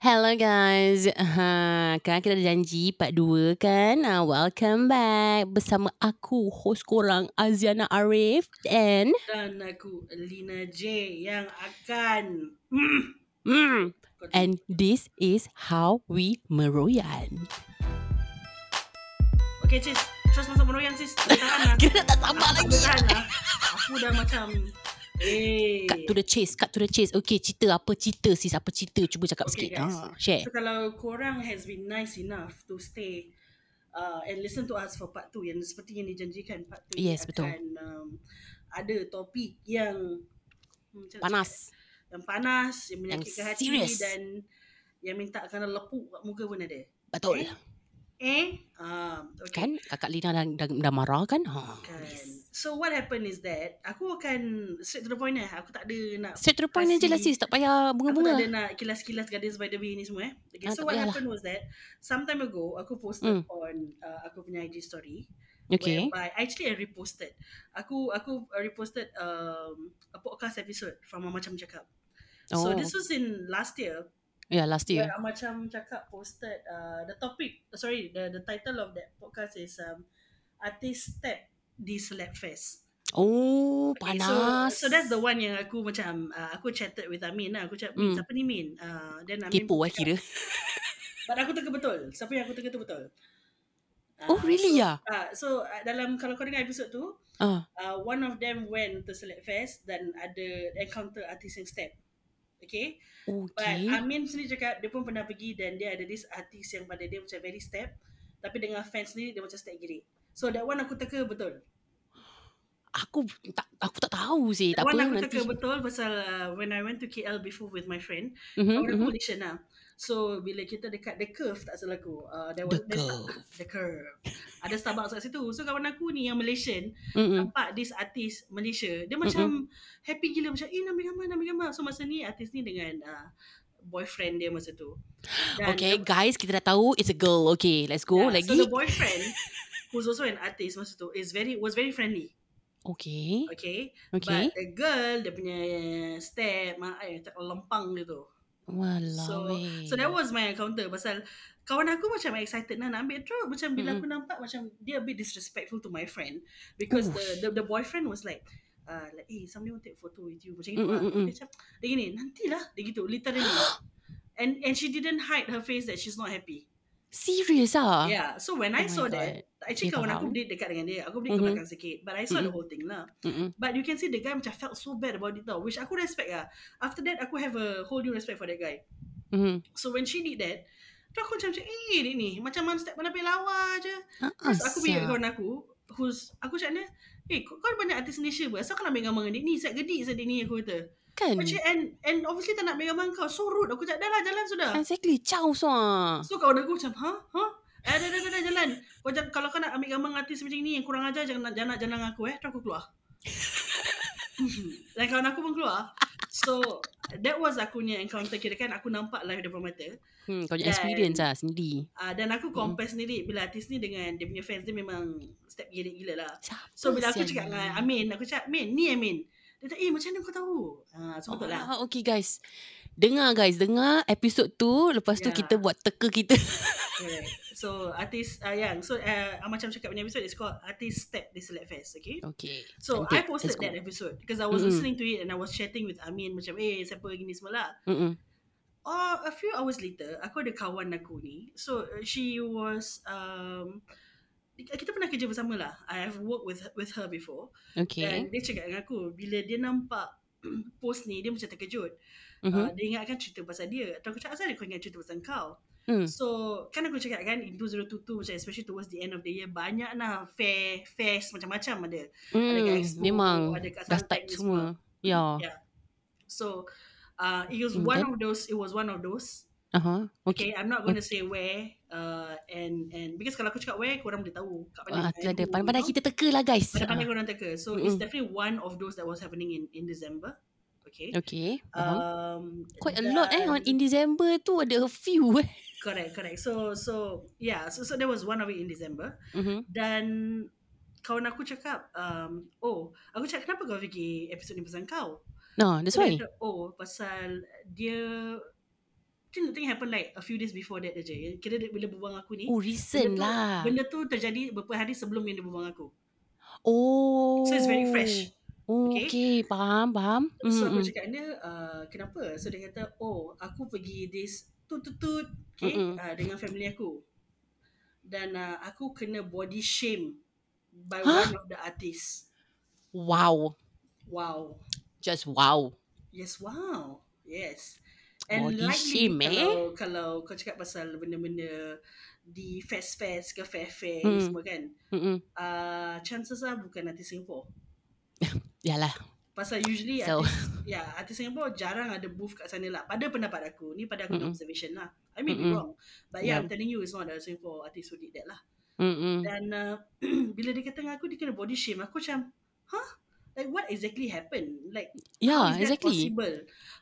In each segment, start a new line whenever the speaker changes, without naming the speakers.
Hello guys. Ha, kan kita ada janji part 2 kan? Uh, welcome back bersama aku host korang Aziana Arif and
Dan aku Lina J yang akan
mm, and this is how we meroyan.
Okay sis Terus masuk meroyan sis lah
Kita tak sabar lagi.
lah Aku dah macam Eh
Cut to the chase, cut to the chase. Okay, cerita apa cerita sis? Apa cerita? Cuba cakap
Okay,
sikit.
guys.
Ha, share.
So kalau korang has been nice enough To stay uh, And listen to us for part 2 Yang seperti yang dijanjikan Part 2
Yes, betul.
akan um, Ada topik yang hmm,
Panas.
cakap? Yang panas Yang menyakitkan hati
serious.
Dan Yang minta kena lepuk kat muka pun ada
Betul.
Eh um, okay.
Kan kakak Lina dah, dah, dah marah kan? Ha.
Kan.
Yes.
So what happened is that aku akan straight to the point lah. Aku tak ada nak
Straight to the point je lah sis. Tak payah
aku tak
bunga-bunga.
ada nak kilas-kilas Gardens by the Bay ni semua eh. Okay,
Ah,
so what
payahlah.
happened was that some time ago aku posted
Hmm.
on uh, aku punya IG story
Okay.
whereby actually I reposted. Aku aku reposted um, a podcast episode from Mama Macam Cakap. So
Oh.
this was in last year
Yeah, last year.
where Macam Cakap posted uh, the topic sorry the the title of that podcast is um, Artist Step di Celeb Fest.
Oh,
Okay,
panas.
So, so that's the one yang aku macam uh, aku chatted with Amin lah. Aku Min,
Hmm.
siapa ni Min? Uh, then Amin
Kepo eh
cakap,
kira.
But aku teka betul. Siapa yang aku teka tu betul.
Oh, really
so,
ya?
Uh, so uh, dalam kalau kau dengar episode tu,
Ah,
uh, one of them went to Select Fest dan ada encounter artis yang step. Okay? But
okay.
Amin sendiri cakap dia pun pernah pergi dan dia ada this artis yang pada dia macam very step. Tapi dengan fans sendiri dia macam step giri. So that one aku teka betul.
Aku tak aku tak tahu sih. Tak
That one
apa
aku
nanti.
teka betul pasal uh, when I went to KL before with my friend,
Mhm,
Kawan aku
mhm.
Malaysian lah. So bila kita dekat the curve tak salah aku. Uh, there
The
was
curve.
The curve. Ada Starbucks kat situ. So kawan aku ni yang Malaysian
Mm-mm.
nampak this artis Malaysia. Dia macam happy gila macam eh nak ambil gambar nak ambil gambar. So masa ni artis ni dengan uh, boyfriend dia masa tu. Dan
Okay,
the-
guys, kita dah tahu it's a girl. Okay, let's go
yeah,
lagi.
So the boyfriend who's also an artist masa tu is very was very friendly.
Okay.
Okay.
Okay.
But the girl dia punya step mak eh tak lempang gitu.
Walau.
So so that was my encounter pasal kawan aku macam excited lah nak ambil draw macam bila
Mm-mm.
aku nampak macam dia a bit disrespectful to my friend because the,
Oof.
the the boyfriend was like uh, like eh somebody want take photo with you macam gitu
Mm,
lah.
mm, mm, mm.
Macam dia gini nantilah dia gitu literally and and she didn't hide her face that she's not happy.
Serious ah?
Yeah. So when
Oh
I
my
saw
God.
that actually
Okay,
kawan aku berdiri dekat dengan dia. Aku berdiri ke
Mhm.
belakang sikit but I saw the
Mm-mm.
whole thing lah.
Mm-mm.
But you can see the guy macam felt so bad about it tau which aku respect lah. After that aku have a whole new respect for that guy.
Mhm.
So when she did that, tu aku macam macam eh dia ni macam mana step mana pergi lawa je. Terus aku pergi
Asal.
kawan aku who's aku cakap dia, eh kau, kau banyak artis Malaysia ber. Asal kau nak ambil gambar dengan dia ni? Set gedik set dia ni aku kata.
Kan?
Macam and and obviously tak nak ambil gambar kau. So rude. Aku cakap dah lah jalan sudah.
Exactly. Ciao soa.
So kawan aku macam, ha? Ha? Eh, dah, dah, dah, dah, jalan. Kau jangan, kalau kau nak ambil gambar artis macam ni yang kurang ajar, jangan, nak- jangan, nak jalan dengan aku eh. Terus aku keluar. Dan kawan aku pun keluar. So, that was aku punya encounter kira kan aku nampak live depan mata.
Hmm, kau punya experience lah sendiri.
Uh, dan aku compare sendiri bila artis ni dengan dia punya fans dia memang step gila gila lah.
Siapa
So bila aku cakap dengan Amin, aku cakap, Amin, ni Amin. Dia kata, eh macam mana kau tahu? Uh, so betul lah.
Oh, okay guys. Dengar guys, dengar episod tu. Lepas tu
Ya.
kita buat teka kita.
Correct. So artis, uh, yang, so uh, macam cakap punya episode is called Artist Step di Select Fest, okay?
Okay.
So
Cantik.
I posted that episode because I was
Mm-mm.
listening to it and I was chatting with Amin macam, eh siapa gini semua lah.
Mm-mm.
Oh, a few hours later, aku ada kawan aku ni. So she was um kita pernah kerja bersama lah. I have worked with with her before.
Okay.
Dan dia cakap dengan aku bila dia nampak post ni dia macam terkejut.
Mhm.
Uh, dia ingatkan cerita pasal dia. Atau aku cakap asal kau ingat cerita pasal kau?
Hmm.
So kan aku cakap kan in 2022 macam especially towards the end of the year banyak lah fair fest macam-macam ada. Ada kat Expo,
memang
ada kat
dah
Suntec
start semua. Ya.
Yeah. So uh, it was
Hmm,
one
then?
of those it was one of those
Aha. Okay.
Okay, I'm not going to say where uh, and and because kalau aku cakap where, korang boleh tahu kat
Ah,
mana.
tu ada. Pandai-pandai kita teka lah guys.
Pandai-pandai
Ah,
korang teka. So
Mm-mm.
it's definitely one of those that was happening in in December. Okay.
Okay.
Um,
Quite a lot eh. On- In December tu ada a few eh.
Correct, correct. So so yeah, so so there was one of it in December.
Mhm.
Dan kawan aku cakap, um, oh, aku cakap kenapa kau fikir episod ni pasal kau?
No, that's why.
oh, pasal dia think the thing happened like a few days before that je. Kira dia, bila berbual dengan aku ni.
Oh, recent
benda tu,
lah.
Benda tu terjadi beberapa hari sebelum yang dia berbual dengan aku.
Oh.
So it's very fresh.
Oh,
Okay.
okay. Faham, faham.
So
Mm,
aku cakap dia, uh, kenapa? So dia kata, oh aku pergi this tut-tut-tut okay,
Mm-mm.
uh, dengan family aku. Dan uh, aku kena body shame by
Huh?
one of the artists.
Wow.
Wow.
Just wow.
Yes, wow. Yes. And
Body shame, eh?
kalau, kalau kau cakap pasal benda-benda di fest-fest ke fair-fair
Mm.
semua kan,
Mm-mm.
uh, chances are bukan artis Singapore.
Yalah.
Pasal usually
So-
artis, ya, artis Singapore jarang ada booth kat sana lah. Pada pendapat aku. Ni pada aku mm
Mm-mm.
observation lah. I may be
Mm-mm.
wrong. But yeah,
Yeah.
I'm telling you, it's not a Singapore artist who did that lah.
Mm-mm.
Dan uh, bila dia kata dengan aku, dia kena body shame. Aku macam, huh? Like what exactly happened? Like how
Yeah,
is that
exactly.
possible?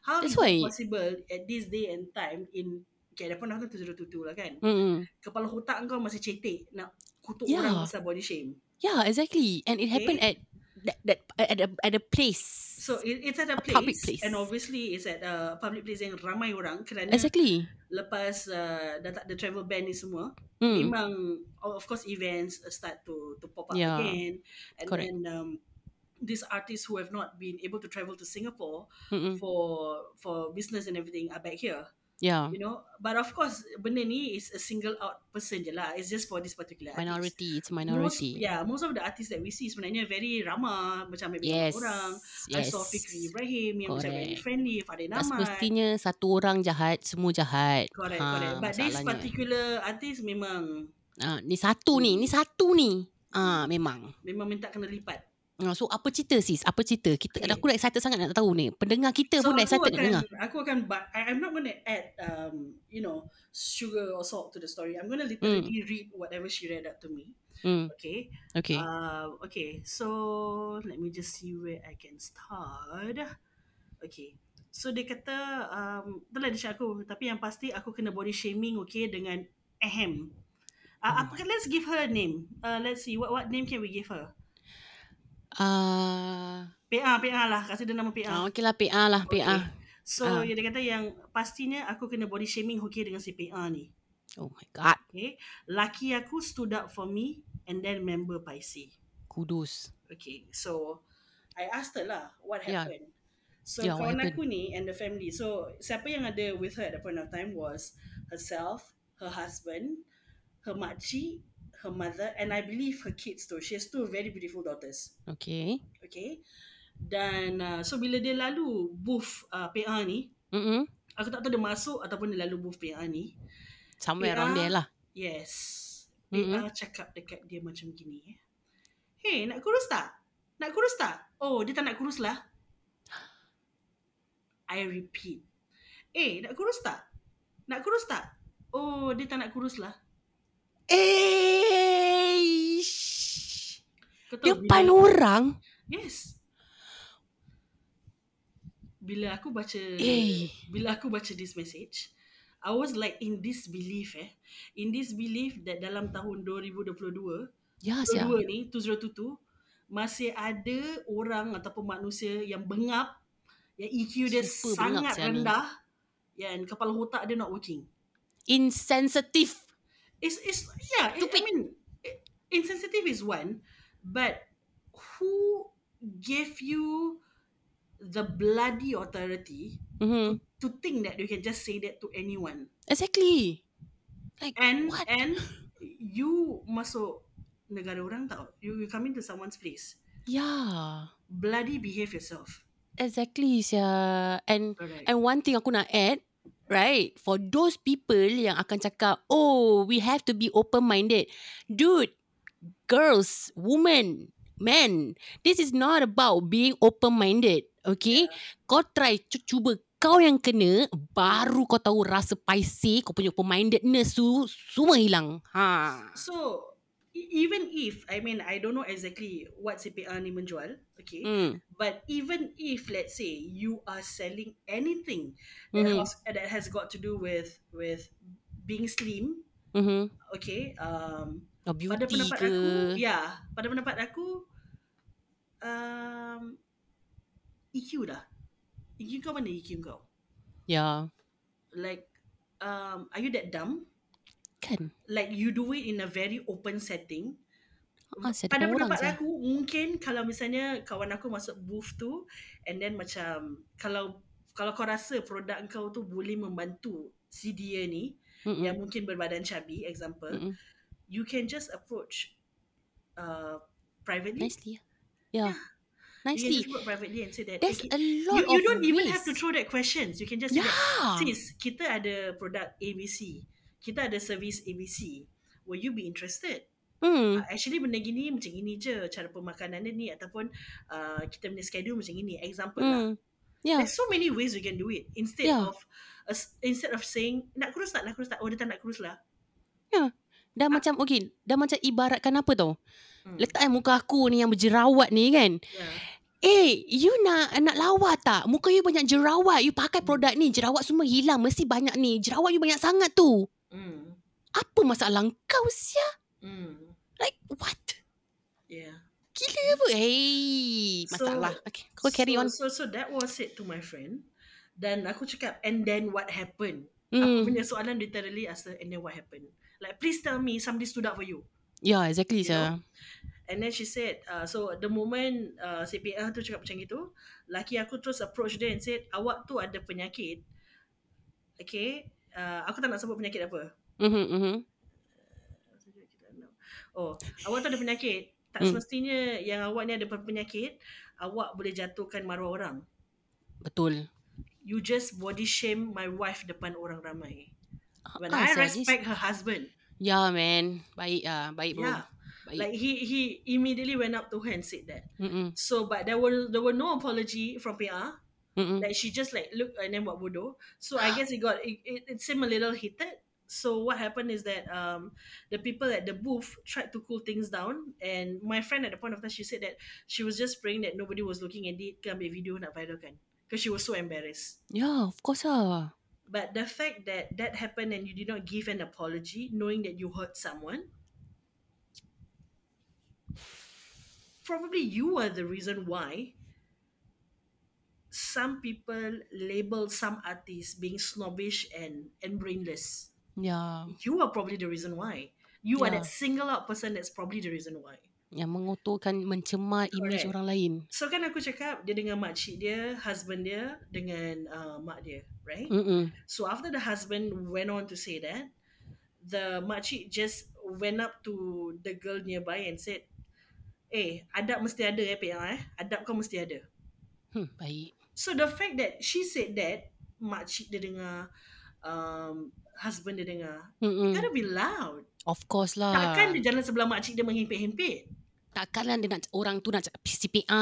How
That's
is it
why-
possible at this day and time in Okay, ada pun aku tu tutu lah kan.
Mm-mm.
Kepala otak kau masih cetek nak kutuk
Yeah.
orang pasal body shame.
Yeah, exactly. And it happened at that, that at a at a place.
So it, it's at a
A
place,
public place.
and obviously it's at a public place yang ramai orang kerana
exactly.
lepas uh, dah tak ada travel ban ni semua
Mm.
memang of course events start to to pop up
Yeah.
again and
Correct.
then um, these artists who have not been able to travel to Singapore
Mm-mm.
for for business and everything are back here
Yeah.
you know but of course benda ni is a single out person je lah it's just for this particular artist.
Minority. It's a
most,
minority.
yeah most of the artists that we see sebenarnya very ramah macam ambil
Yes.
orang I
Yes.
saw Fikri Ibrahim yang macam very
Correct.
friendly Fadil
Tak
Ahmad
semestinya satu orang jahat, semua jahat.
correct
Ha,
correct but this particular artist memang
Ah, ni satu ni, ni satu ni. Ah, memang.
memang minta kena lipat
so apa cerita sis? Apa cerita? Kita
Okay.
aku dah excited sangat nak tahu ni. Pendengar kita pun dah excited nak
akan,
dengar.
aku akan but I, I'm not going to add um you know sugar or salt to the story I'm going to literally read whatever she read out to me
Hmm.
okay
Okay.
Uh, okay, so let me just see where I can start. Okay, so dia kata, um, itulah dia aku, tapi yang pasti aku kena body shaming, okay, dengan ahem. Uh, apa, let's give her a name. Uh, let's see, what what name can we give her?
Ah,
PA, PA lah, kasih dia nama PA.
ah okey lah PA lah
Okay.
PA.
So,
Ah.
dia kata yang pastinya aku kena body shaming, okay, dengan si PA ni.
Oh my god.
Okay, laki aku stood up for me and then member Paisi.
Kudus.
Okay, so I asked her lah what
Yeah.
happened. So
Yeah,
kawan aku ni and the family. So siapa yang ada with her at that point of time was herself, her husband, her makcik, her mother, and I believe her kids too. She has two very beautiful daughters.
Okay.
Okay. Dan uh, so bila dia lalu booth uh, PA ni,
Mm-mm.
aku tak tahu dia masuk ataupun dia lalu booth PA ni.
Somewhere
PA,
around there lah.
Yes. PA
Mm-mm.
cakap dekat dia macam gini. Hey, nak kurus tak? Nak kurus tak? Oh, dia tak nak kurus lah. I repeat. Eh, nak kurus tak? Nak kurus tak? Oh, dia tak nak kurus lah.
Eh,
Kau tahu
depan
bila,
orang.
Yes. Bila aku baca
Eh.
bila aku baca this message, I was like in disbelief eh. In disbelief that dalam tahun 2022
Ya, sia.
Kedua ni 2022 masih ada orang ataupun manusia yang bengap yang EQ dia
Super
sangat
ni.
rendah dan kepala otak dia not working.
Insensitive.
It's it's yeah, it, I mean i- insensitive is one, but who gave you the bloody authority
Mm-hmm.
to think that you can just say that to anyone?
Exactly. Like
And
what?
and you masuk negara orang tau. You, you come into someone's place.
Yeah.
Bloody behave yourself.
Exactly, sia. And
Correct.
and one thing aku nak add, right? For those people yang akan cakap, "Oh, we have to be open-minded." Dude, girls, women, men, this is not about being open-minded, okay? Kau try cu- cuba kau yang kena baru kau tahu rasa paisi, kau punya open-mindedness tu semua hilang. Ha.
So e- even if I mean I don't know exactly what CPR ni menjual, okay,
Hmm.
but even if let's say you are selling anything that,
Mhm.
has, that has got to do with with being slim,
Mhm.
okay, um,
Oh,
pada
beauty
pendapat
ke?
aku, ya, pada pendapat aku, um, EQ dah. EQ kau mana EQ kau?
Ya.
Like um, are you that dumb?
Kan?
Like you do it in a very open setting.
Ah,
Pada pendapat
saya.
aku mungkin kalau misalnya kawan aku masuk booth tu and then macam kalau kalau kau rasa produk kau tu boleh membantu si dia ni
Mm-mm.
yang mungkin berbadan cabi example
Mm-mm.
you can just approach uh, privately
Nicely. Yeah.
you can
Nicely.
just privately and say that
There's
okay,
a
you,
lot
you
of
don't even
ways.
have to throw that questions you can just say that
Yeah.
sis kita ada produk ABC kita ada service ABC will you be interested
Hmm.
uh, actually benda gini macam gini je cara pemakanan dia ni ataupun uh, kita punya schedule macam gini example lah
Hmm. Yeah.
there's so many ways you can do it instead
Yeah.
of uh, instead of saying nak kurus tak nak kurus tak oh dia tak nak kurus lah
Dah macam okay, dah macam ibaratkan apa tau?
Hmm.
Letak muka aku ni yang berjerawat ni kan.
yeah.
Eh, you nak nak lawa tak? Muka you banyak jerawat. You pakai produk ni, jerawat semua hilang. Mesti banyak ni. Jerawat you banyak sangat tu.
Mm.
Apa masalah kau sia?
Mm.
Like what?
yeah
Gila apa? Hey,
So-
masalah. okay, kau carry
so,
on.
so so that was it to my friend dan aku cakap and then what happened
Hmm.
aku punya soalan literally asked her, and then what happened like please tell me somebody stood up for you
Yeah, exactly,
You
sia.
And then she said, uh, so the moment uh, CPR tu cakap macam gitu, laki aku terus approach dia and said, awak tu ada penyakit. Okay, uh, aku tak nak sebut penyakit apa.
Mhm, mhm.
Oh, awak tu ada penyakit. Tak
Hmm.
semestinya yang awak ni ada penyakit, awak boleh jatuhkan maruah orang.
Betul.
You just body shame my wife depan orang ramai. When
Ah,
I respect her husband.
Yeah, man. Baik ah, baik bro.
Yeah.
Baik.
Like he he immediately went up to her and said that.
Mm-mm,
So but there were there were no apology from PR.
Mm-mm.
Like she just like look and then buat bodoh. So I guess it got it, it, it seemed a little heated. So what happened is that um the people at the booth tried to cool things down and my friend at the point of time she said that she was just praying that nobody was looking at it kan video nak viral kan because she was so embarrassed.
Yeah, of course ah.
But the fact that that happened and you did not give an apology knowing that you hurt someone probably you are the reason why some people label some artists being snobbish and and brainless.
Yeah.
You are probably the reason why. You are
Yeah.
that single out person that's probably the reason why.
Yang mengotorkan mencemar image
Correct.
orang lain.
So kan aku cakap dia dengan makcik dia, husband dia dengan uh, mak dia, right?
Mm-mm.
So after the husband went on to say that, the makcik just went up to the girl nearby and said, Eh, adab mesti ada eh, Pia eh. Adab kau mesti ada.
Hmm, baik.
So the fact that she said that, makcik dia dengar, um, husband dia dengar,
Mm-mm.
gotta be loud.
Of course lah.
Takkan dia jalan sebelah makcik dia menghimpit-himpit.
Takkanlah dia nak orang tu nak cakap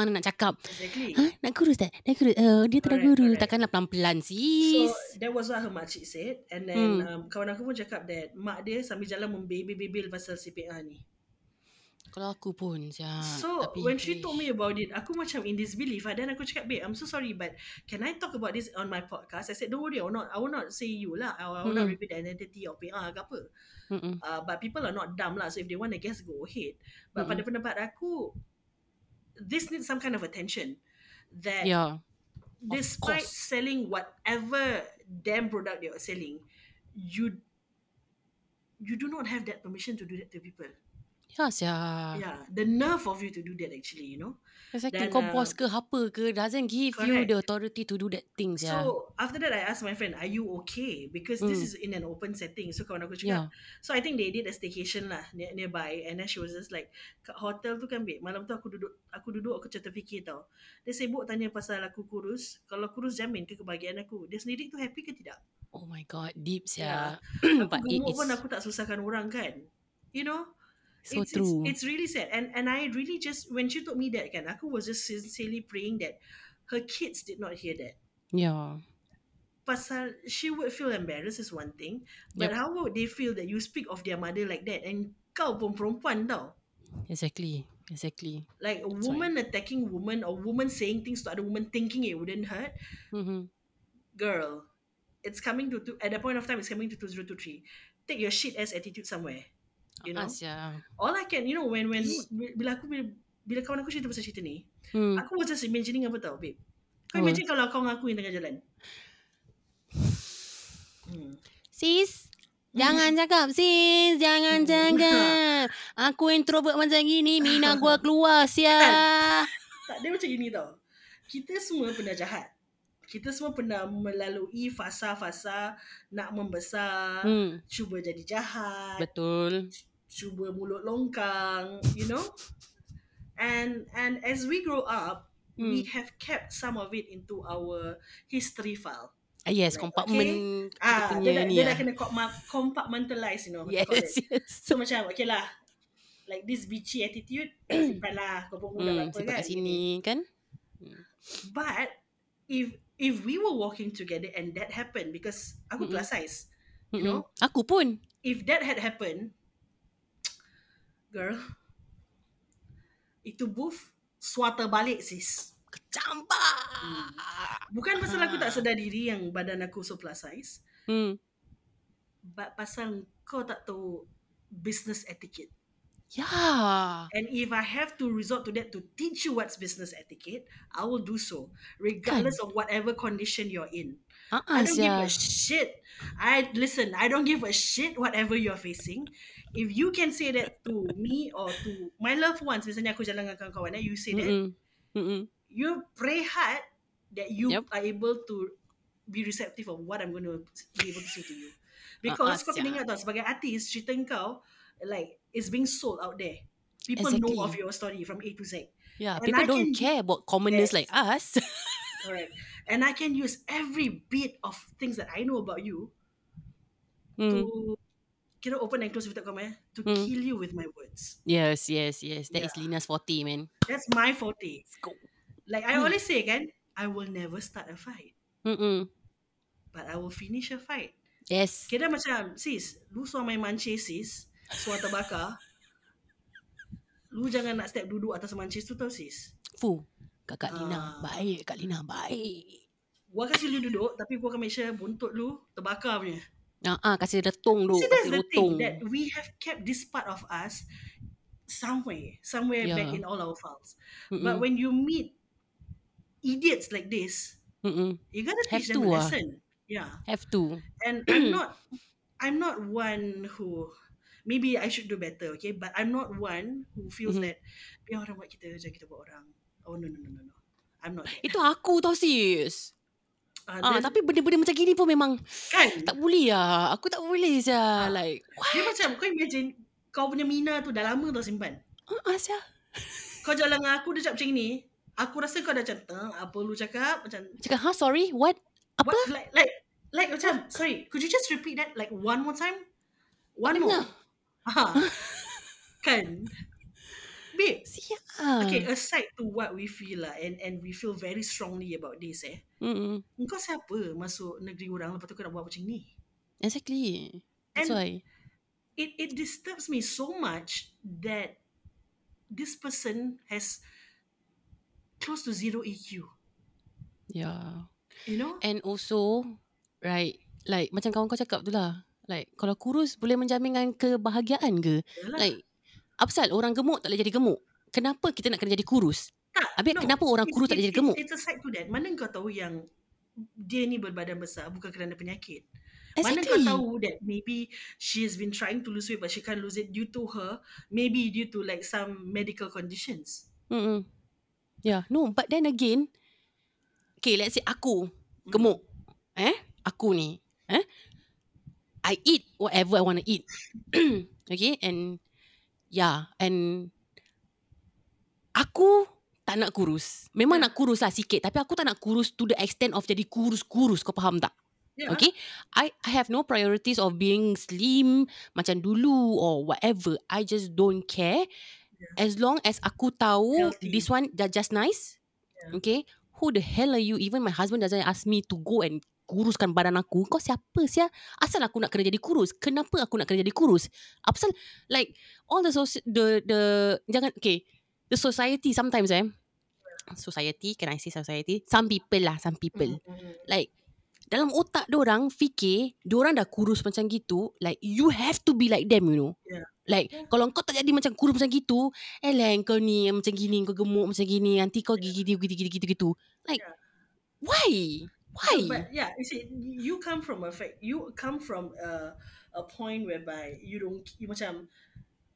nak cakap.
Exactly.
Ha? Nak kurus tak? Nak kurus? Uh, dia tak nak kurus.
correct.
Takkanlah pelan-pelan
So
sis.
that was what her makcik said and then
Hmm.
um, kawan aku pun cakap that mak dia sambil jalan membebel-bebel pasal CPR ni.
Kalau aku pun. Ya,
So
tapi,
when she told me about it, aku macam in disbelief. ah. Then aku cakap, babe, I'm so sorry, but can I talk about this on my podcast? I said, don't worry, I will not, I will not say you lah. I will, will not
Mm-mm.
repeat the identity of PR ke apa.
Mm-mm.
Uh, but people are not dumb lah. So if they want to guess, go ahead. But pada pendapat aku, this needs some kind of attention. That
Ya.
despite selling whatever damn product you're selling, you you do not have that permission to do that to people.
Ya, sia.
Yeah, the nerve of you to do that actually, you know.
Exactly. Kau
uh,
ke apa ke doesn't give you
correct.
the authority to do that thing.
So after that, I asked my friend, "Are you okay?" Because this
Mm.
is in an open setting. So kawan aku
Yeah.
cakap. So I think they did a staycation lah near, nearby, and then she was just like, kat hotel tu kan, babe. Malam tu aku duduk, aku duduk, aku macam terfikir tau. Dia sibuk tanya pasal aku kurus. Kalau kurus jamin ke kebahagiaan aku? Dia sendiri tu happy ke tidak?
Oh my god, deep
Yeah.
sia.
Aku
But it
gemuk
is
pun aku tak susahkan orang kan. You know?
So
it's,
true.
It's, it's really sad. And and I really just when she told me that kan, aku was just sincerely praying that her kids did not hear that.
Yeah.
Pasal she would feel embarrassed is one thing, but
Yep.
how would they feel that you speak of their mother like that and kau pun perempuan tau.
Exactly. Exactly.
Like a woman attacking woman or woman saying things to other woman thinking it wouldn't hurt.
Mm-hmm.
Girl, it's coming to, to at that point of time it's coming to 2023. Take your shit ass attitude somewhere. You know?
Ah, sia.
all I can, you know, when when
Ih.
bila aku bila, bila kawan aku cerita pasal cerita ni,
Hmm.
aku was just imagining apa tau, babe. Kau
Apa?
imagine kalau kau dengan aku yang tengah jalan. Hmm.
Sis, jangan cakap sis, jangan
Hmm.
cakap. Aku introvert macam gini, Mina gua keluar sia.
Tak, dia macam gini tau. Kita semua pernah jahat. Kita semua pernah melalui fasa-fasa nak membesar,
Hmm,
cuba jadi jahat,
betul.
Cuba mulut longkang, you know? And and as we grow up,
Hmm.
we have kept some of it into our history file.
Ah, yes,
Right,
compartment kita
Ah,
punya
dia dah,
ni
dia
lah.
dah kena compa- compartmentalize, you know.
Yes, yes.
So macam, okay lah. Like this bitchy attitude, simpan lah. Kau pun muda
Hmm,
apa
simpan
kan.
kat sini kan.
But if if we were walking together and that happened because aku
Mm-mm.
plus size, you know,
Aku pun.
if that had happened, girl, itu booth suata balik sis.
Kecambak.
Bukan pasal aku tak
Ah.
sedar diri yang badan aku so plus size,
Hmm.
but pasal kau tak tahu business etiquette.
Ya.
And if I have to resort to that to teach you what's business etiquette, I will do so, regardless of whatever condition you're in.
Ah,
I don't give
sia.
a shit. I listen. I don't give a shit whatever you're facing. If you can say that to me or to my loved ones, misalnya aku jalan dengan kawan-kawan, eh, you say that,
Mm-mm. Mm-mm.
you pray hard that you
Yep.
are able to be receptive of what I'm going to be able to say to you. Because
ah,
kau kena ingat tau, sebagai artis, cerita kau, like, is being sold out there. People know of your story from A to Z.
Yeah,
And
people
I
don't
can-
care about commoners
Yes.
like us.
Alright. And I can use every bit of things that I know about you
Hmm.
to kira open and close with comma eh, to
Mm.
kill you with my words.
Yes, yes, yes. That is
Yeah.
Lina's forte, man.
That's my forte.
Let's go.
Like I
Mm.
always say kan, I will never start a fight,
Mm-mm.
but I will finish a fight.
Yes.
Kira macam sis, lu suami main mancis sis, suara terbakar. Lu jangan nak step duduk atas mancis tu tau sis.
Fu. Kakak Lina.
Ah.
Baik, Kak Lina. Baik.
Gua kasi lu duduk tapi gua akan make sure buntut lu terbakar punya.
Ah, ah, kasih retung tu.
See, that's the
rotong.
thing that we have kept this part of us somewhere, somewhere back
Yeah.
in all our files.
Mm-mm.
But when you meet idiots like this,
Mm-mm.
you gotta
Have
teach them
to
a
ah.
lesson. Yeah,
Have to.
and I'm not, I'm not one who. Maybe I should do better, okay? But I'm not one who feels
Mhm.
that biar orang buat kita, jangan kita buat orang. Oh no no no no no. I'm not. That.
Itu aku tau sis.
Uh,
Ah, tapi benda-benda macam gini pun memang
kan,
tak boleh lah. Aku tak boleh sia.
Ah.
Like, what?
dia macam kau imagine kau punya Mina tu dah lama tau simpan.
Ah, ah, sia.
Kau jalan dengan aku dia cakap macam ni, aku rasa kau dah macam, "Teng, apa lu cakap?" Macam,
Cakap, ha, sorry, what? Apa?
What, like, like, like macam, sorry, could you just repeat that like one more time? One more.
dengar.
Ha. kan? Babe,
Sia.
okay, aside to what we feel lah, and and we feel very strongly about this eh,
Mm-mm.
engkau siapa masuk negeri orang lepas tu kau nak buat macam ni?
Exactly. That's
And-
why.
It it disturbs me so much that this person has close to zero EQ.
Yeah.
You know?
And also, right, like macam kawan kau cakap tu lah. Like, kalau kurus boleh menjaminkan kebahagiaan ke?
Yalah.
Like, apa pasal orang gemuk tak boleh jadi gemuk? Kenapa kita nak kena jadi kurus?
Tak,
Habis kenapa orang
It's-
kurus tak
it's-
jadi gemuk?
It's, it's aside to that. Mana kau tahu yang dia ni berbadan besar bukan kerana penyakit. Mana kau
Exactly.
tahu that maybe she has been trying to lose weight but she can't lose it due to her, maybe due to like some medical conditions.
Mm-mm. Yeah, no, but then again, okay, let's say aku gemuk. Eh? Aku ni. Eh? I eat whatever I want to eat. okay, and yeah, and aku tak nak kurus. Memang
Yeah.
nak kurus lah sikit. Tapi aku tak nak kurus to the extent of jadi kurus-kurus. Kau faham tak?
Yeah.
Okay. I I have no priorities of being slim macam dulu or whatever. I just don't care. As long as aku tahu
Healthy.
this one just nice.
Yeah.
Okay. Who the hell are you? Even my husband doesn't ask me to go and kuruskan badan aku. Kau siapa sia? Asal aku nak kena jadi kurus? Kenapa aku nak kena jadi kurus? Apa pasal like all the soci- the the jangan okay. The society sometimes eh. Society, can I say society? Some people lah, some people
Mm, mm,
like dalam otak orang fikir orang dah kurus macam gitu like you have to be like them you know
Yeah.
like
Yeah.
kalau kau tak jadi macam kurus macam gitu eh lah kau ni macam gini kau gemuk macam gini nanti kau gigi gigi gitu gitu gitu like
Yeah.
why Why?
But yeah, you see, you come from a fact, you come from a, a point whereby you don't, you macam,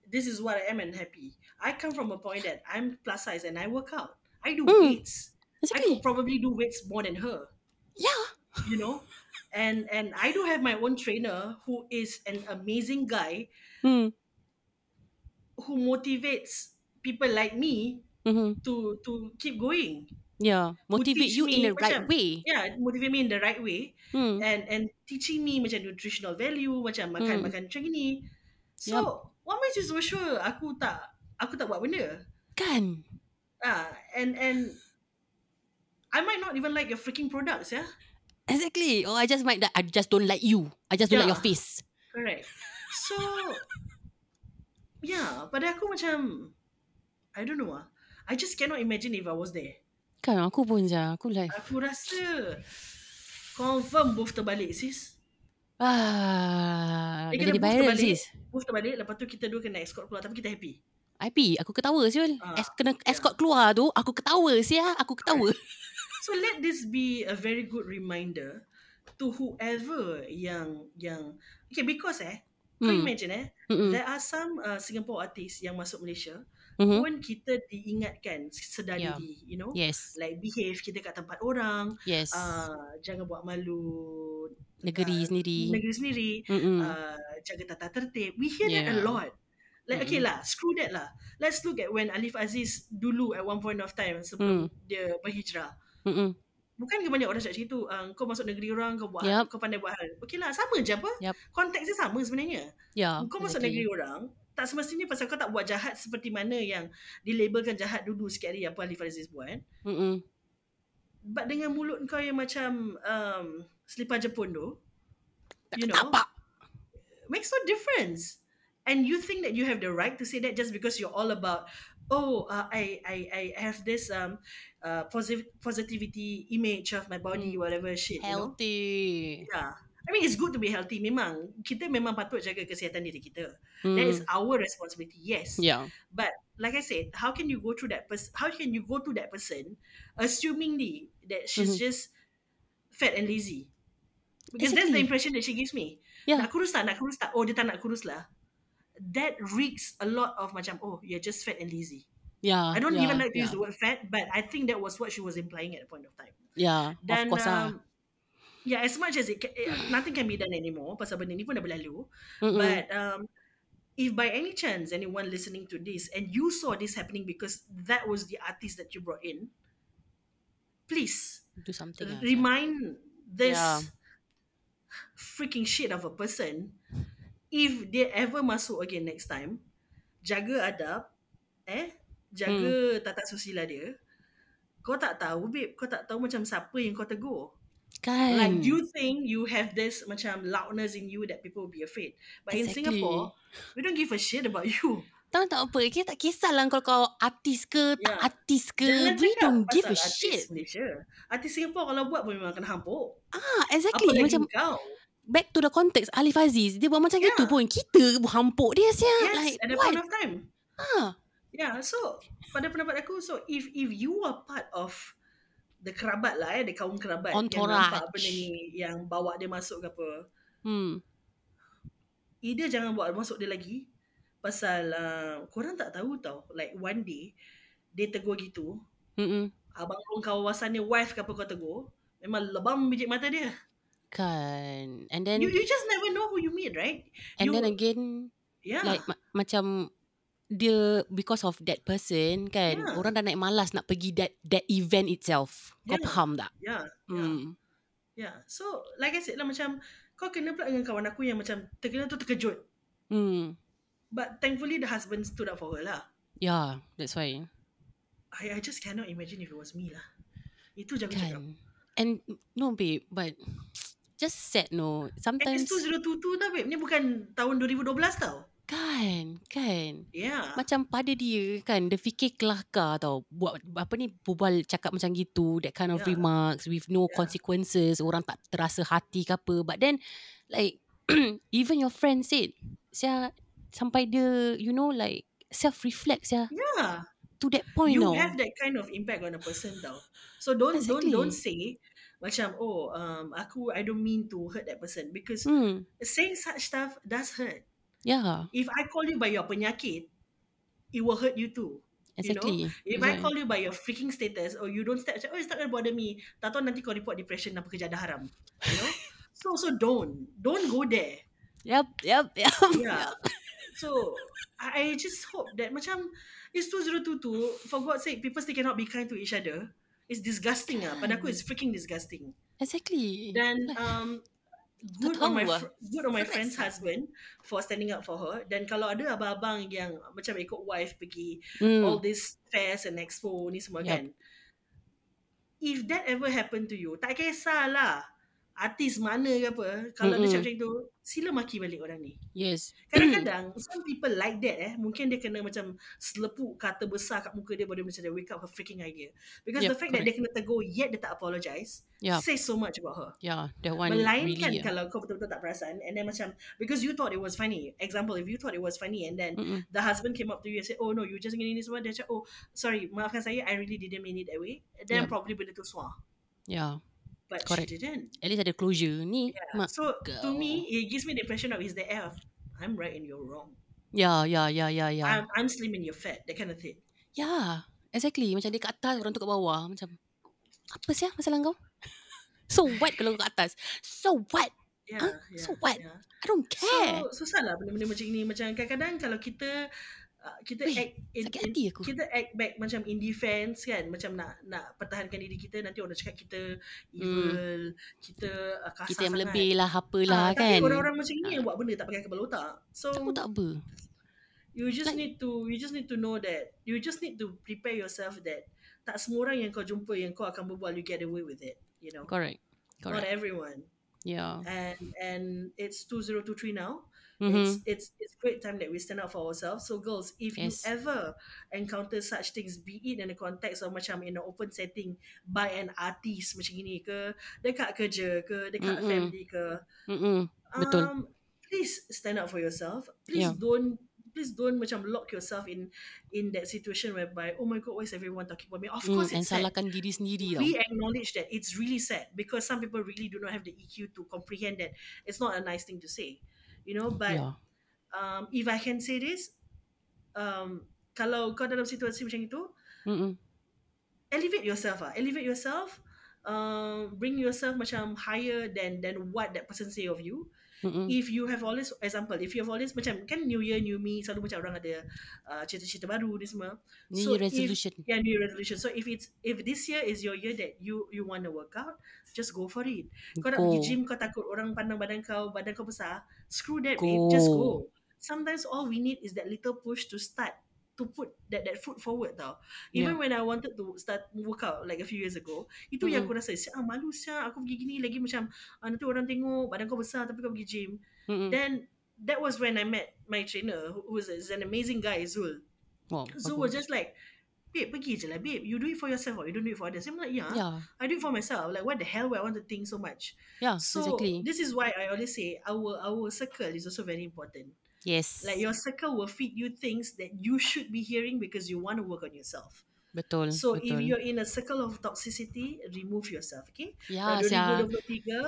this is what I am and happy. I come from a point that I'm plus size and I work out. I do
Mm,
weights. I
exactly.
could probably do weights more than her,
Yeah.
you know? And and I do have my own trainer who is an amazing guy
Hmm.
who motivates people like me
Mm-hmm.
to to keep going.
Yeah. Motivate you in the right
macam-
way.
Yeah, motivate me in the right way.
Hmm.
and and teaching me macam nutritional value macam makan
Hmm.
makan macam ni so
Yup.
what makes you so sure aku tak aku tak buat benda
Kan?
ah and and I might not even like your freaking products yeah
Exactly. Or I just might I just don't like you. I just don't like your
Yeah.
face.
correct so yeah pada aku macam I don't know ah I just cannot imagine if I was there
Kan aku pun je. Aku like
aku rasa confirm both terbalik sis
ah,
Eh,
jadi viral
terbalik.
sis.
both terbalik lepas tu kita dua kena escort keluar tapi kita happy
IP aku ketawa siul.
Ah,
Es, kena
yeah.
escort keluar tu aku ketawa sia. Aku ketawa.
So let this be a very good reminder to whoever yang yang okay because eh kau
Hmm.
imagine eh
Mm-mm.
there are some uh, Singapore artists yang masuk Malaysia
Mhm.
pun kita diingatkan sedar
Yeah.
diri you know
Yes.
like behave kita kat tempat orang
Yes.
uh, jangan buat malu
Negeri
uh,
sendiri.
negeri sendiri
Mm-mm.
uh, jaga tata tertib we hear that a
Yeah.
lot like okay
Mm-mm.
lah screw that lah let's look at when Alif Aziz dulu at one point of time sebelum
Hmm.
dia berhijrah
Mm-mm.
Bukan ke banyak orang cakap macam itu uh, Kau masuk negeri orang Kau buat
Yup.
Kau pandai buat hal Okay lah sama je apa
Yup.
Konteks dia sama sebenarnya
Yeah.
Kau masuk
exactly.
negeri orang Tak semestinya pasal kau tak buat jahat Seperti mana yang Dilabelkan jahat dulu sikit hari Apa Alif Aziz buat
Mm-mm.
But dengan mulut kau yang macam um, Selipar Jepun tu You know
Tapak.
Makes no difference And you think that you have the right to say that Just because you're all about Oh, uh, I, I I have this um uh, positive positivity image of my body,
Hmm.
whatever shit. You know?
Healthy.
Yeah. I mean it's good to be healthy memang. Kita memang patut jaga kesihatan diri kita. That is
Mm.
our responsibility. Yes.
Yeah.
But like I said, how can you go through that person how can you go to that person assumingly that she's
Mhm.
just fat and lazy? Because that's the
Exactly.
impression that she gives me.
Yeah.
Nak kurus tak? Nak kurus tak? Oh, dia tak nak kurus lah. That reeks a lot of macam, oh, you're just fat and lazy.
Yeah.
I don't
yeah,
even like to
yeah.
use the word fat, but I think that was what she was implying at the point of time.
Yeah.
Dan,
of course ah.
Yeah, as much as it, nothing can be done anymore pasal benda ni pun dah berlalu.
Mm-mm.
But um, if by any chance anyone listening to this and you saw this happening because that was the artist that you brought in, please
do something.
remind this
Yeah.
freaking shit of a person if they ever masuk again next time, jaga adab, eh, jaga
Hmm.
tata susila dia. Kau tak tahu, babe. Kau tak tahu macam siapa yang kau tegur.
Kan.
Like you think you have this macam loudness in you that people will be afraid. But in
Exactly.
Singapore, we don't give a shit about you.
Tahu tak apa Kita tak kisahlah Kalau kau artis ke Tak
Yeah.
artis ke
Jangan
We don't give a
artis
shit
Malaysia. Artis Singapore kalau buat pun memang kena hampuk.
Ah,
Apa
Exactly
lagi
Macam
kau?
Back to the context Alif Aziz Dia buat macam
Yeah.
gitu pun Kita hampuk dia sia
Yes,
Like
at
what
point of time.
ah.
Yeah, so pada pendapat aku, so if if you are part of the kerabat lah eh, the kaum kerabat yang
Entourage.
nampak benda ni, yang bawa dia masuk ke apa,
hmm.
either jangan buat masuk dia lagi, pasal uh, korang tak tahu tau, like one day, dia tegur gitu,
Mm-mm.
abang kau kawasan dia, wife ke apa kau tegur, memang lebam biji mata dia.
Kan And then
You you just never know who you meet, right?
And
you,
then again
yeah.
Like ma- Macam Dia Because of that person Kan
Yeah.
Orang dah naik malas Nak pergi that That event itself Kau
Yeah.
faham tak
yeah, yeah.
Hmm.
Yeah. So, like I said lah macam kau kena pula dengan kawan aku yang macam terkena tu terkejut.
Hmm.
But thankfully the husband stood up for her lah.
Yeah That's why
I, I just cannot imagine if it was me lah. Itu je aku cakap.
Kan And No babe But Just sad no
And
Sometimes
it's 2022 tau babe. Ni bukan tahun 2012 tau.
Kan Kan
Yeah.
Macam pada dia kan Dia fikir kelakar tau Buat apa ni Berbual cakap macam gitu That kind of
Yeah.
remarks With no
Yeah.
consequences Orang tak terasa hati ke apa But then Like Even your friend said Sia Sampai dia You know like Self-reflect sia
Yeah.
To that point
you
tau
have that kind of impact on a person tau. So don't
Exactly.
don't don't say macam oh um aku I don't mean to hurt that person because
Hmm.
saying such stuff does hurt.
Yeah.
If I call you by your penyakit, it will hurt you too.
Exactly.
If
That's
I call you by your freaking status or you don't step, oh it's not gonna bother me. Tak tahu nanti kau report depression dan pekerjaan dah haram. You know? so so don't. Don't go there.
Yep, yep, yep.
Yeah. So I just hope that macam it's 2022 for God's sake people still cannot be kind to each other. It's disgusting ah. Pada aku it's freaking disgusting.
Exactly.
Dan um good on my
lah.
good on my friend's husband for standing up for her. Dan kalau ada abang-abang yang macam ikut wife pergi
mm,
all this fairs and expo ni semua
Yup.
kan. If that ever happen to you, tak kisahlah artis mana ke apa, kalau dia
Mm-mm.
cakap macam tu, sila maki balik orang ni.
yes.
Kadang-kadang some people like that eh, mungkin dia kena macam selepuk kata besar kat muka dia baru dia macam dia wake up her freaking idea. Because
Yup,
the fact that dia kena tegur yet dia tak apologize,
Yup.
says so much about her.
Yeah, that one
Melainkan
really. Yeah.
kalau kau betul-betul tak perasan and then macam because you thought it was funny. Example, if you thought it was funny and then
Mm-mm.
the husband came up to you and said, "Oh no, you just gini ni semua." Dia cakap, "Oh, sorry, maafkan saya. I really didn't mean it that way." Then
Yup.
probably benda tu suar.
Yeah.
But
Correct.
she didn't.
At least ada closure. Ni,
Yeah.
mak.
So to
kau.
me, it gives me the impression of is the air of I'm right and you're wrong.
Yeah, yeah, yeah, yeah, yeah.
I'm, I'm slim and you're fat. That kind of thing.
Yeah, exactly. Macam dia kat atas, orang tu kat bawah. Macam, apa sih masalah kau? So what kalau kat atas? So what?
Yeah,
Huh?
yeah.
So what?
Yeah.
I don't care.
So susah lah benda-benda macam ni. Macam kadang-kadang kalau kita uh, kita
Weh,
act in, in,
aku.
kita act back macam in defense kan macam nak nak pertahankan diri kita nanti orang cakap kita evil kita uh, kasar
Hmm. Kita yang
sangat.
lebih lah, apalah
Ah,
kan.
Tapi orang-orang macam ni
Ah.
yang buat benda tak pakai kepala otak. So
Aku tak apa.
you just
Like-
need to you just need to know that you just need to prepare yourself that tak semua orang yang kau jumpa yang kau akan berbual you get away with it, you know.
Correct.
Not
Correct.
everyone.
Yeah.
And and it's 2023 now.
Mm-hmm.
It's it's it's great time that we stand up for ourselves. So girls, if
Yes.
you ever encounter such things, be it in the context of macam in an open setting by an artist macam gini ke, dekat kerja ke, dekat
Mm-mm.
family ke,
Mm-mm. Betul.
um, please stand up for yourself. Please
Yeah.
don't please don't macam lock yourself in in that situation whereby oh my god, why is everyone talking about me? Of
Mm,
course,
and
it's sad.
salahkan diri sendiri tau.
We acknowledge that it's really sad because some people really do not have the EQ to comprehend that it's not a nice thing to say, you know. But
Yeah.
um, if I can say this, um, kalau kau dalam situasi macam itu,
Mm-mm.
elevate yourself ah, elevate yourself, um, bring yourself macam higher than than what that person say of you.
Mm-mm.
If you have always, example, if you have always macam kan New Year, New Me, selalu macam orang ada uh, cita-cita baru ni semua.
New
So
Year
if-
resolution.
Yeah, New Year resolution. So if it's if this year is your year that you you want to work out, just go for it. Kau nak pergi
Go.
gym, kau takut orang pandang badan kau, badan kau besar, screw that,
Go.
babe. Just go. Sometimes all we need is that little push to start to put that that foot forward tau. Even when I wanted to start workout like a few years ago, itu yang aku rasa, ah malu sia aku pergi gini lagi macam ah, nanti orang tengok badan kau besar tapi kau pergi gym.
Mm-mm.
Then that was when I met my trainer who who is is an amazing guy Zul.
Wow.
Zul was just like, babe, pergi je lah, babe. You do it for yourself or you don't do it for others. I'm like, yeah,
Yeah.
I do it for myself. Like, what the hell would I want to think so much?
Yeah.
So
exactly.
this is why I always say our our circle is also very important.
Yes.
Like your circle will feed you things that you should be hearing because you want to work on yourself.
betul.
So if you're in a circle of toxicity, remove yourself. Okay. By 2023,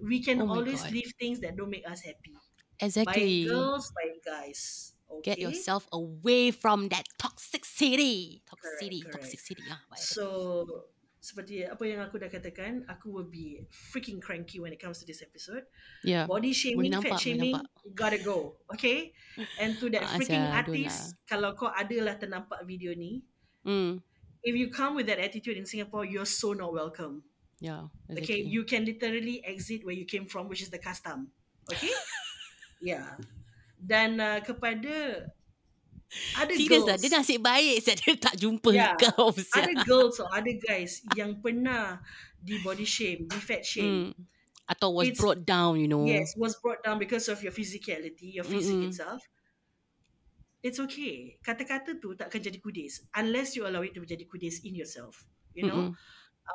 we can
Oh
always
God.
leave things that don't make us happy.
Exactly.
By girls, by guys. Okay.
Get yourself away from that toxic city. Toxic
Correct,
city.
correct.
Toxic city. Ah.
So seperti apa yang aku dah katakan, aku will be freaking cranky when it comes to this episode.
yeah.
Body shaming,
nampak,
fat shaming, gotta go. Okay? And to that
Ah,
freaking
don't
artist, kalau kau adalah ternampak video ni,
Mm.
if you come with that attitude in Singapore, you're so not welcome.
Yeah.
Okay?
Exactly.
You can literally exit where you came from, which is the custom. Okay? yeah. Dan uh, kepada ada
Serius
girls,
lah. Dia nasib baik saya dia tak jumpa
Yeah.
kau.
ada girls or ada guys yang pernah di body shame, di fat shame.
Mm. Atau was
It's-
brought down, you know.
Yes, was brought down because of your physicality, your physique
Mm-mm.
itself. It's okay. Kata-kata tu tak akan jadi kudis unless you allow it to menjadi kudis in yourself. You know,
Mm-mm.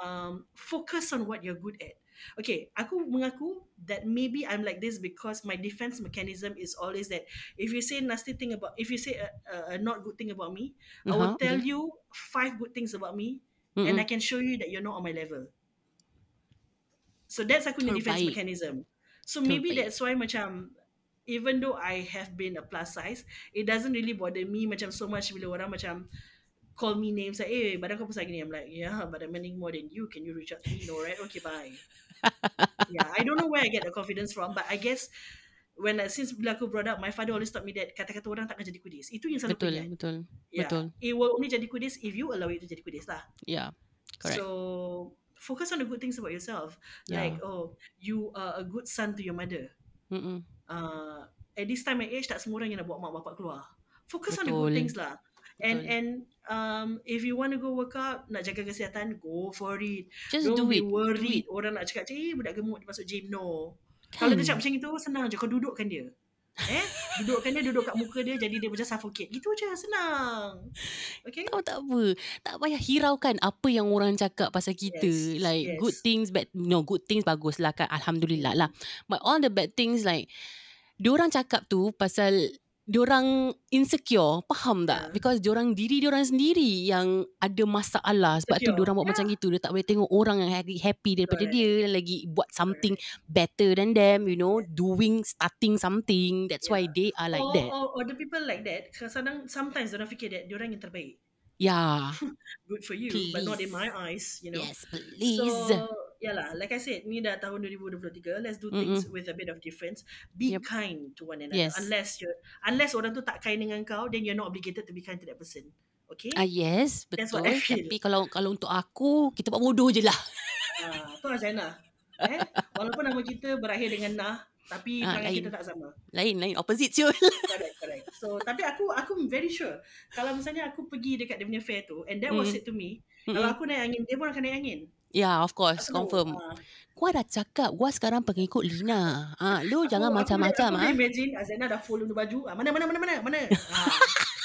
Um, focus on what you're good at. Okay, aku mengaku that maybe I'm like this because my defense mechanism is always that if you say nasty thing about, if you say a, a, not good thing about me, I will
Uh-huh,
tell you five good things about me,
Mm-mm.
and I can show you that you're not on my level. So that's aku punya defense mechanism. So maybe that's why macam even though I have been a plus size, it doesn't really bother me macam so much bila orang macam call me names like, eh, badan kau besar gini. I'm like, yeah, but I'm earning more than you. Can you reach out to me? No, right? Okay, bye. yeah, I don't know where I get the confidence from, but I guess when I, since bila aku brought up, my father always taught me that kata-kata orang takkan jadi kudis. Itu yang selalu
Betul, betul.
Yeah.
Betul.
It will only jadi kudis if you allow it to jadi kudis lah.
Yeah. Correct.
So focus on the good things about yourself.
Yeah.
Like, oh, you are a good son to your mother.
Mm-mm.
Uh, at this time and age, tak semua orang yang nak bawa mak bapak keluar. Focus on the good
Betul.
things lah. And
Betul.
and um, if you want to go work out, nak jaga kesihatan, go for it.
Just
Don't
do
be
it. Do
worried.
it.
Orang nak cakap, eh budak gemuk dia masuk gym. No.
Kan?
Kalau dia cakap macam itu, senang je. Kau dudukkan dia. Eh? Dudukkan dia, duduk kat muka dia, jadi dia macam suffocate. Gitu je, senang. Okay?
Tahu tak apa. Tak payah hiraukan apa yang orang cakap pasal kita.
Yes,
Like
yes.
good things, bad no good things bagus lah kan. Alhamdulillah lah. But all the bad things like diorang cakap tu pasal diorang insecure, faham tak?
Yeah.
Because diorang diri diorang sendiri yang ada masalah. Sebab tu
Insecure.
diorang buat
Yeah.
macam gitu. Dia tak boleh tengok orang yang happy, daripada
Correct.
dia lagi buat something better than them, you know, doing starting something. That's why
Yeah.
they are like
or,
that.
Or, or the people like that, kadang sometimes orang fikir that diorang yang terbaik.
Yeah.
Good for you, but not in my eyes, you know.
Yes, please.
So, yalah, like I said, ni dah tahun 2023. Let's do things with a bit of difference. Be
Yep.
kind to one another.
Yes.
Unless you unless orang tu tak kind dengan kau, then you're not obligated to be kind to that person. Okay?
Ah yes,
That's
betul.
what I feel.
Tapi kalau kalau untuk aku, kita buat bodoh je lah.
Ah, tu Azana. Eh? Walaupun nama kita berakhir dengan nah, tapi
Ah,
perangai
lain.
kita tak sama.
Lain, lain. Opposite siul.
Correct, correct. So, tapi aku aku very sure kalau misalnya aku pergi dekat dia punya fair tu and that was
Mm.
said to me, kalau aku naik angin, dia pun akan naik angin.
Ya, yeah, of course. Confirm.
ah,
Gua dah cakap, gua sekarang pengikut Lina. Ah, lu
Aku-
jangan macam-macam ah.
Aku boleh imagine Azana dah follow ni baju. Ah, mana mana mana mana mana. ah.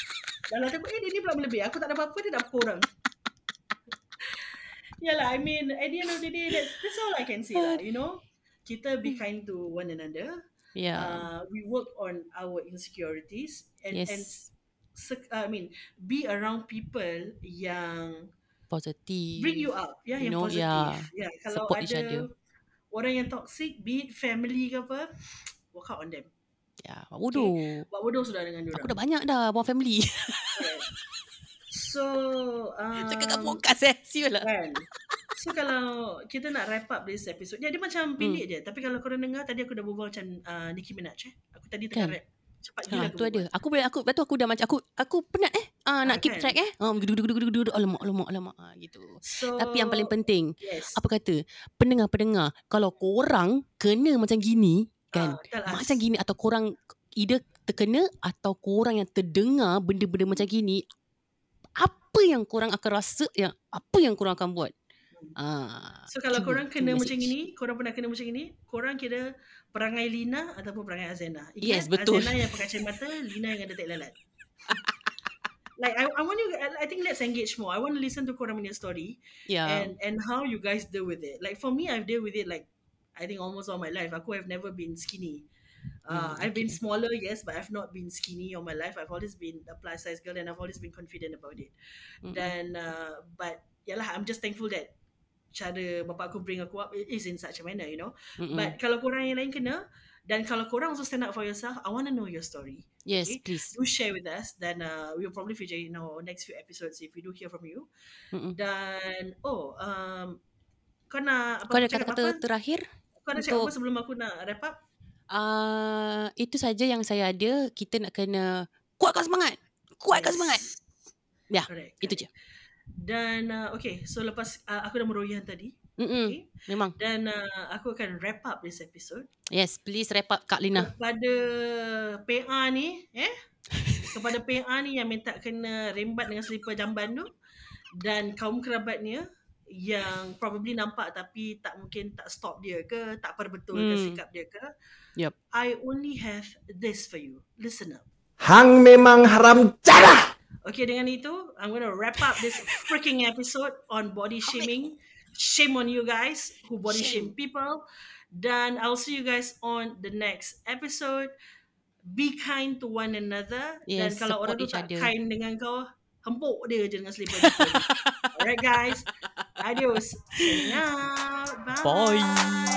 Dalam aku eh dia ni pula melebih. Aku tak ada apa-apa dia dah pukul orang. Yalah, I mean at the end of the day that's, that's all I can say lah, you know. Kita be kind to one another.
Ya.
Uh, we work on our insecurities and
Yes.
and I mean be around people yang
Positif.
bring you up, yeah, yang
know,
positif.
yeah.
Yeah, kalau
Support each
ada
other.
orang yang toxic, be it family ke apa, work out on them.
Ya, buat bodoh.
Buat bodoh sudah dengan diorang.
Aku dah banyak dah buat family.
Correct. So, um,
Cakap kat podcast eh. Siul lah.
kan. So kalau kita nak wrap up this episode, ya dia macam pendek je. Tapi kalau korang dengar tadi aku dah berbual macam uh, Nicki Minaj eh. Aku tadi tengah
Kan?
rap. Cepat gila
Ha,
aku
tu ada. Aku boleh aku betul aku dah macam aku aku penat eh. Ah, nak
Ah,
keep
kan?
track eh. Gudu gudu gudu gudu. Alamak alamak alamak. Ah, gitu.
So,
Tapi yang paling penting,
yes.
apa kata? Pendengar-pendengar, kalau korang kena macam gini, kan?
Us.
macam gini atau korang either terkena atau korang yang terdengar benda-benda macam gini, apa yang korang akan rasa yang apa yang korang akan buat? Ah.
So kalau
tu-
korang kena macam
message.
gini, korang pernah kena macam gini, korang kira perangai Lina ataupun perangai Azena. Ingat
Yes, betul.
Azena yang pakai kacamata, Lina yang ada tak lalat. like I, I want you I, think let's engage more. I want to listen to korang punya story
Ya.
and and how you guys deal with it. Like for me, I've dealt with it like I think almost all my life. Aku have never been skinny. Uh,
Hmm,
I've been
okay.
smaller, yes, but I've not been skinny all my life. I've always been a plus size girl, and I've always been confident about it.
Mm-mm.
Dan, uh, but yalah, I'm just thankful that cara bapak aku bring aku up it is in such a manner, you know.
Mm-mm.
But kalau korang yang lain kena, dan kalau korang also stand up for yourself, I want to know your story.
yes,
okay.
please.
Do share with us. Then uh, we'll probably feature in our next few episodes if we do hear from you.
Mm-mm.
Dan oh, um, kau nak apa
Kau ada kata-kata
apa?
terakhir?
Kau nak cakap apa sebelum aku nak wrap up?
Uh, itu saja yang saya ada. Kita nak kena kuatkan semangat. Kuatkan
Yes.
semangat. Ya,
Correct,
Itu
correct.
je.
Dan uh, okay, so lepas uh, aku dah meroyan tadi,
Mm-mm.
okay,
Memang.
dan uh, aku akan wrap up this episode.
Yes, please wrap up Kak Lina.
Kepada PA ni, eh? Kepada PA ni yang minta kena rembat dengan selipar jamban tu dan kaum kerabatnya yang probably nampak tapi tak mungkin tak stop dia ke, tak perbetulkan
Hmm.
sikap dia ke.
Yup.
I only have this for you. Listen up.
Hang memang haram cara.
Okay, dengan itu, I'm going to wrap up this freaking episode on body shaming. Shame on you guys who body shame,
Shame.
people. Dan I'll see you guys on the next episode. Be kind to one another. Dan
Yes,
kalau orang tu tak
other.
kind dengan kau, hempuk dia je dengan selipar dia. Alright guys. Adios. Bye.
Bye.